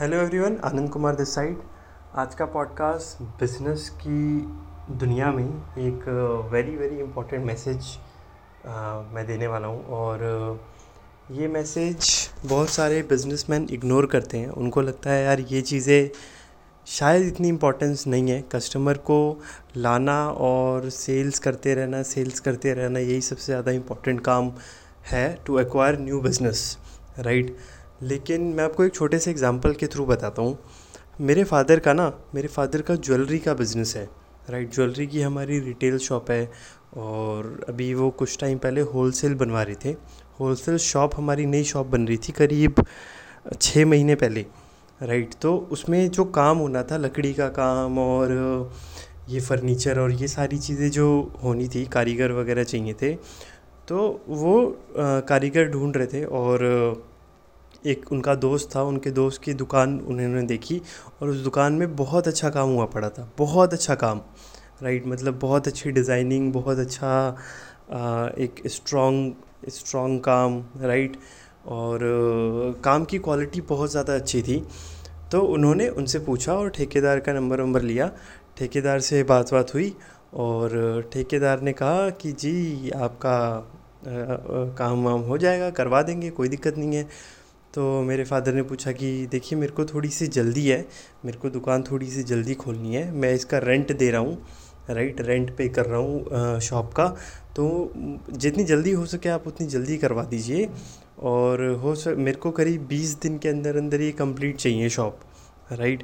Hello everyone Anand Kumar this side आज का podcast business की दुनिया में एक वेरी वेरी इम्पोर्टेंट मैसेज मैं देने वाला हूँ और uh, ये मैसेज बहुत सारे बिजनेसमैन इग्नोर करते हैं। उनको लगता है यार ये चीज़ें शायद इतनी इम्पोर्टेंस नहीं है। कस्टमर को लाना और सेल्स करते रहना सेल्स करते रहना यही सबसे ज़्यादा इम्पोर्टेंट काम है to acquire new business right लेकिन मैं आपको एक छोटे से एग्ज़ाम्पल के थ्रू बताता हूँ। मेरे फादर का ना, मेरे फादर का ज्वेलरी का बिज़नेस है राइट ज्वेलरी की हमारी रिटेल शॉप है और अभी वो कुछ टाइम पहले होलसेल बनवा रहे थे। होलसेल शॉप हमारी नई शॉप बन रही थी करीब छः महीने पहले राइट तो उसमें जो काम होना था, लकड़ी का काम और ये फर्नीचर और ये सारी चीज़ें जो होनी थी, कारीगर वगैरह चाहिए थे तो वो कारीगर ढूंढ रहे थे और एक उनका दोस्त था उनके दोस्त की दुकान उन्होंने देखी और उस दुकान में बहुत अच्छा काम हुआ पड़ा था बहुत अच्छा काम राइट मतलब बहुत अच्छी डिज़ाइनिंग बहुत अच्छा आ, एक स्ट्रॉन्ग स्ट्रॉन्ग काम राइट और आ, काम की क्वालिटी बहुत ज़्यादा अच्छी थी। तो उन्होंने उनसे पूछा और ठेकेदार का नंबर वंबर लिया। ठेकेदार से बात बात हुई और ठेकेदार ने कहा कि जी आपका आ, आ, काम वाम हो जाएगा करवा देंगे कोई दिक्कत नहीं है। तो मेरे फादर ने पूछा कि देखिए, मेरे को थोड़ी सी जल्दी है, मेरे को दुकान थोड़ी सी जल्दी खोलनी है, मैं इसका रेंट दे रहा हूँ राइट रेंट पे कर रहा हूँ शॉप का। तो जितनी जल्दी हो सके आप उतनी जल्दी करवा दीजिए और हो सक मेरे को करीब बीस दिन के अंदर अंदर ये कंप्लीट चाहिए शॉप राइट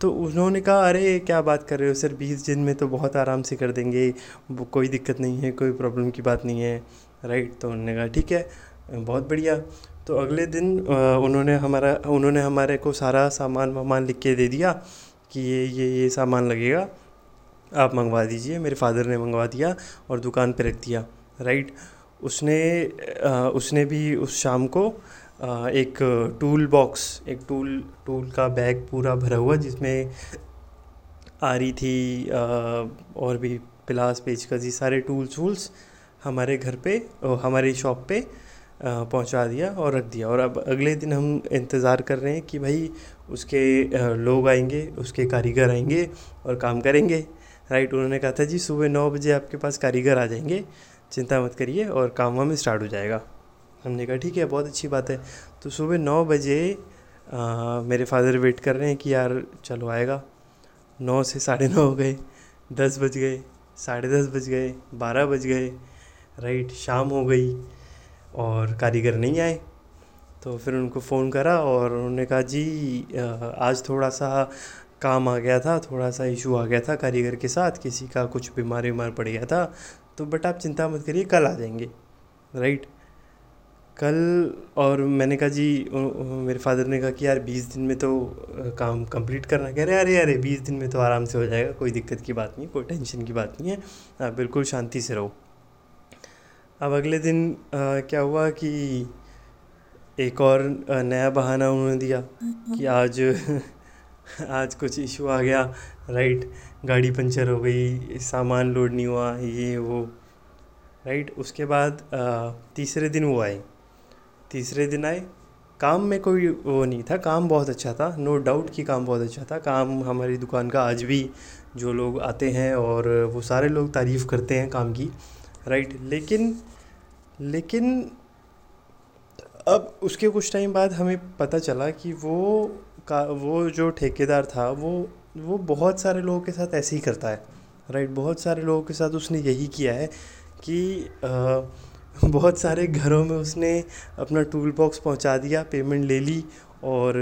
तो उन्होंने कहा, अरे, क्या बात कर रहे हो सर? बीस दिन में तो बहुत आराम से कर देंगे कोई दिक्कत नहीं है, कोई प्रॉब्लम की बात नहीं है राइट तो उन्होंने कहा, ठीक है, बहुत बढ़िया। तो अगले दिन उन्होंने हमारा, उन्होंने हमारे को सारा सामान वामान लिख के दे दिया कि ये ये ये सामान लगेगा। आप मंगवा दीजिए, मेरे फादर ने मंगवा दिया और दुकान पे रख दिया, राइट? उसने उसने भी उस शाम को एक टूल बॉक्स, एक टूल टूल का बैग पूरा भरा हुआ जिसमें आ रही थी और भी पिलास, पेचकस, ये सारे टूल्स वूल्स हमारे घर पे हमारी शॉप पे पहुँचा दिया और रख दिया। और अब अगले दिन हम इंतज़ार कर रहे हैं कि भाई उसके लोग आएँगे उसके कारीगर आएँगे और काम करेंगे। राइट उन्होंने कहा था जी सुबह नौ बजे आपके पास कारीगर आ जाएँगे। चिंता मत करिए और काम वाम स्टार्ट हो जाएगा। हमने कहा ठीक है बहुत अच्छी बात है। तो सुबह नौ बजे आ, मेरे फादर वेट कर रहे हैं कि यार चलो आएगा। नौ से साढ़े नौ हो गए दस बज गए साढ़े दस बज गए बारह बज गए। राइट शाम हो गई। और कारीगर नहीं आए। तो फिर उनको फ़ोन करा और उन्होंने कहा, जी आज थोड़ा सा काम आ गया था, थोड़ा सा इशू आ गया था कारीगर के साथ, किसी का कुछ बीमार बीमार पड़ गया था तो बट आप चिंता मत करिए, कल आ जाएँगे। राइट? कल और मैंने कहा, जी मेरे फादर ने कहा कि यार बीस दिन में तो काम कंप्लीट करना कह रहे अरे अरे, बीस दिन में तो आराम से हो जाएगा, कोई दिक्कत की बात नहीं कोई टेंशन की बात नहीं है, आप बिल्कुल शांति से रहो। अब अगले दिन आ, क्या हुआ कि एक और नया बहाना उन्होंने दिया कि आज आज कुछ इशू आ गया। राइट गाड़ी पंचर हो गई सामान लोड नहीं हुआ ये वो। राइट उसके बाद आ, तीसरे दिन वो आए। तीसरे दिन आए। काम में कोई वो नहीं था। काम बहुत अच्छा था। नो डाउट कि काम बहुत अच्छा था। काम हमारी दुकान का आज भी जो लोग आते हैं और वो सारे लोग तारीफ़ करते हैं काम की। राइट लेकिन लेकिन अब उसके कुछ टाइम बाद हमें पता चला कि वो का वो जो ठेकेदार था वो वो बहुत सारे लोगों के साथ ऐसे ही करता है। राइट बहुत सारे लोगों के साथ उसने यही किया है कि आ, बहुत सारे घरों में उसने अपना टूल बॉक्स पहुँचा दिया पेमेंट ले ली और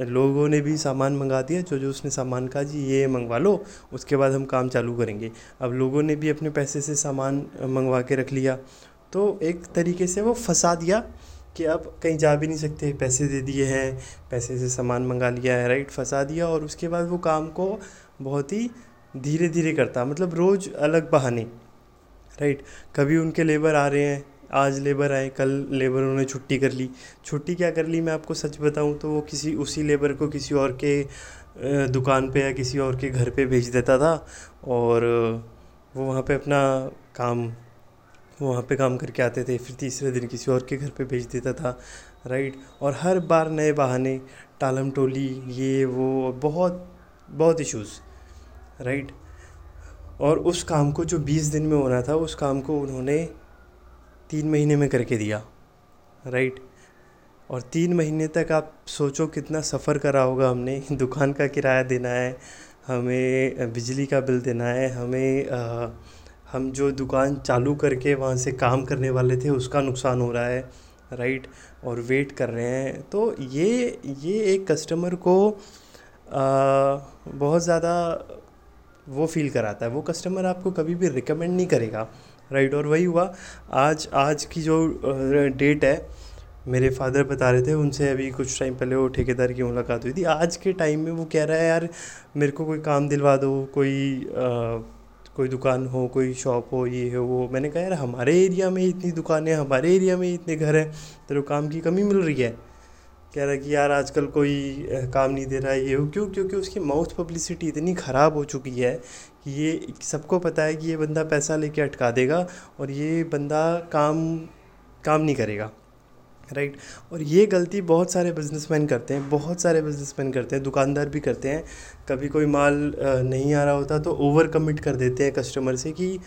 लोगों ने भी सामान मंगा दिया, जो जो उसने सामान कहा, जी, ये मंगवा लो, उसके बाद हम काम चालू करेंगे। अब लोगों ने भी अपने पैसे से सामान मंगवा के रख लिया। तो एक तरीके से वो फंसा दिया कि अब कहीं जा भी नहीं सकते, पैसे दे दिए हैं, पैसे से सामान मंगा लिया है, राइट? फंसा दिया और उसके बाद वो काम को बहुत ही धीरे धीरे करता मतलब रोज़ अलग बहाने, राइट? कभी उनके लेबर आ रहे हैं आज लेबर आए, कल लेबर उन्होंने छुट्टी कर ली। छुट्टी क्या कर ली मैं आपको सच बताऊँ तो वो किसी, उसी लेबर को किसी और के दुकान पे या किसी और के घर पे भेज देता था और वो वहाँ पे अपना काम वो वहाँ पे काम करके आते थे। फिर तीसरे दिन किसी और के घर पे भेज देता था राइट और हर बार नए बहाने टालम टोली, ये, वो, बहुत बहुत इश्यूज़ राइट और उस काम को जो बीस दिन में होना था, उस काम को उन्होंने तीन महीने में करके दिया राइट और तीन महीने तक आप सोचो कितना सफ़र करा होगा हमने। दुकान का किराया देना है हमें बिजली का बिल देना है हमें आ, हम जो दुकान चालू करके वहाँ से काम करने वाले थे उसका नुकसान हो रहा है राइट और वेट कर रहे हैं। तो ये ये एक कस्टमर को आ, बहुत ज़्यादा वो फील कराता है। वो कस्टमर आपको कभी भी रिकमेंड नहीं करेगा। राइट और वही हुआ। आज आज की जो डेट है मेरे फादर बता रहे थे उनसे अभी कुछ टाइम पहले वो ठेकेदार की मुलाकात हुई थी। आज के टाइम में वो कह रहा है यार मेरे को कोई काम दिलवा दो कोई आ, कोई दुकान हो कोई शॉप हो ये हो वो मैंने कहा यार हमारे एरिया में इतनी दुकानें हमारे एरिया में इतने घर हैं तेरे काम की कमी मिल रही है? कह रहा है कि यार आजकल कोई काम नहीं दे रहा है, ये क्यों क्योंकि उसकी माउथ पब्लिसिटी इतनी ख़राब हो चुकी है कि ये सबको पता है कि ये बंदा पैसा लेके अटका देगा और ये बंदा काम काम नहीं करेगा राइट right? और ये गलती बहुत सारे बिजनेसमैन करते हैं, बहुत सारे बिजनेसमैन करते हैं, दुकानदार भी करते हैं कभी कोई माल नहीं आ रहा होता तो ओवर कमिट कर देते हैं कस्टमर से कि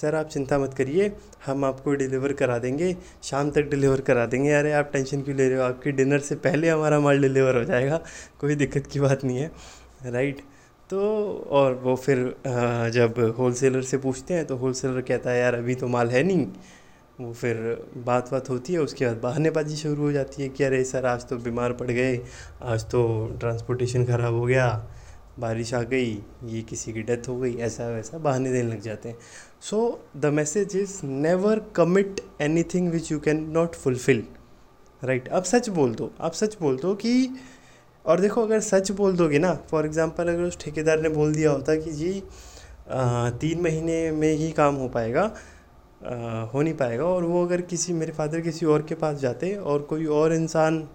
सर, आप चिंता मत करिए, हम आपको डिलीवर करा देंगे। शाम तक डिलीवर करा देंगे। अरे, आप टेंशन क्यों ले रहे हो? आपके डिनर से पहले हमारा माल डिलीवर हो जाएगा। कोई दिक्कत की बात नहीं है। राइट? तो और वो फिर जब होल सेलर से पूछते हैं तो होल सेलर कहता है, यार, अभी तो माल है नहीं। वो फिर बात बात होती है, उसके बाद बहानेबाजी शुरू हो जाती है कि, अरे, सर, आज तो बीमार पड़ गए। आज तो ट्रांसपोर्टेशन ख़राब हो गया। बारिश आ गई ये किसी की डेथ हो गई ऐसा वैसा बहाने देने लग जाते हैं। So the message is never commit anything which you can not fulfil right अब सच बोल दो आप सच बोल दो कि और देखो अगर सच बोल दोगे ना फॉर एग्ज़ाम्पल अगर उस ठेकेदार ने बोल दिया होता कि जी आ, तीन महीने में ही काम हो पाएगा आ, हो नहीं पाएगा और वो अगर किसी मेरे फादर किसी और के पास जाते और कोई और इंसान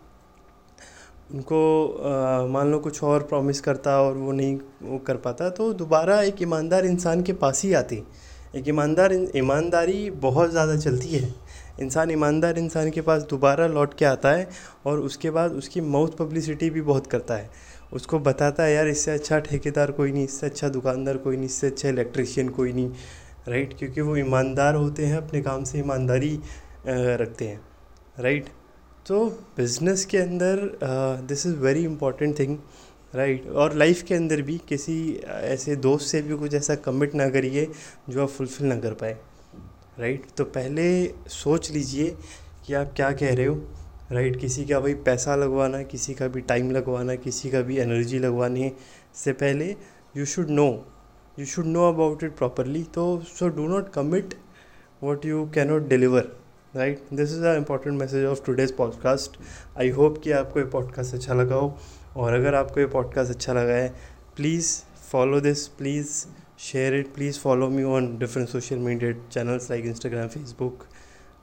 उनको मान लो कुछ और प्रॉमिस करता और वो नहीं वो कर पाता तो दोबारा एक ईमानदार इंसान के पास ही आती। एक ईमानदार ईमानदारी बहुत ज़्यादा चलती है। इंसान ईमानदार इंसान के पास दोबारा लौट के आता है और उसके बाद उसकी माउथ पब्लिसिटी भी बहुत करता है। उसको बताता है, यार, इससे अच्छा ठेकेदार कोई नहीं, इससे अच्छा दुकानदार कोई नहीं, इससे अच्छा इलेक्ट्रिशियन कोई नहीं। राइट क्योंकि वो ईमानदार होते हैं, अपने काम से ईमानदारी रखते हैं। राइट तो बिज़नेस के अंदर this is very important thing right और लाइफ के अंदर भी किसी ऐसे दोस्त से भी कुछ ऐसा कमिट ना करिए जो आप फुलफ़िल ना कर पाए राइट तो पहले सोच लीजिए कि आप क्या कह रहे हो राइट किसी का भाई पैसा लगवाना, किसी का भी टाइम लगवाना, किसी का भी एनर्जी लगवानी से पहले you should know you should know about it properly तो so do not commit what you cannot deliver right this is a important message of today's podcast I hope कि आपको ये पॉडकास्ट अच्छा लगा हो। और अगर आपको ये पॉडकास्ट अच्छा लगा है please follow this please share it please follow me on different social media channels like Instagram Facebook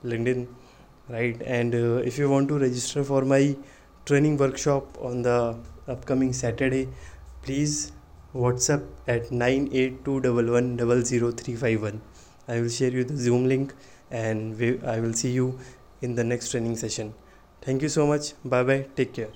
LinkedIn right and if you want to LinkedIn right? And uh, if you want to register for my training workshop on the upcoming saturday please whatsapp at 9821100351 i will share you the zoom link. And we, I will see you in the next training session. Thank you so much. Bye bye. Take care.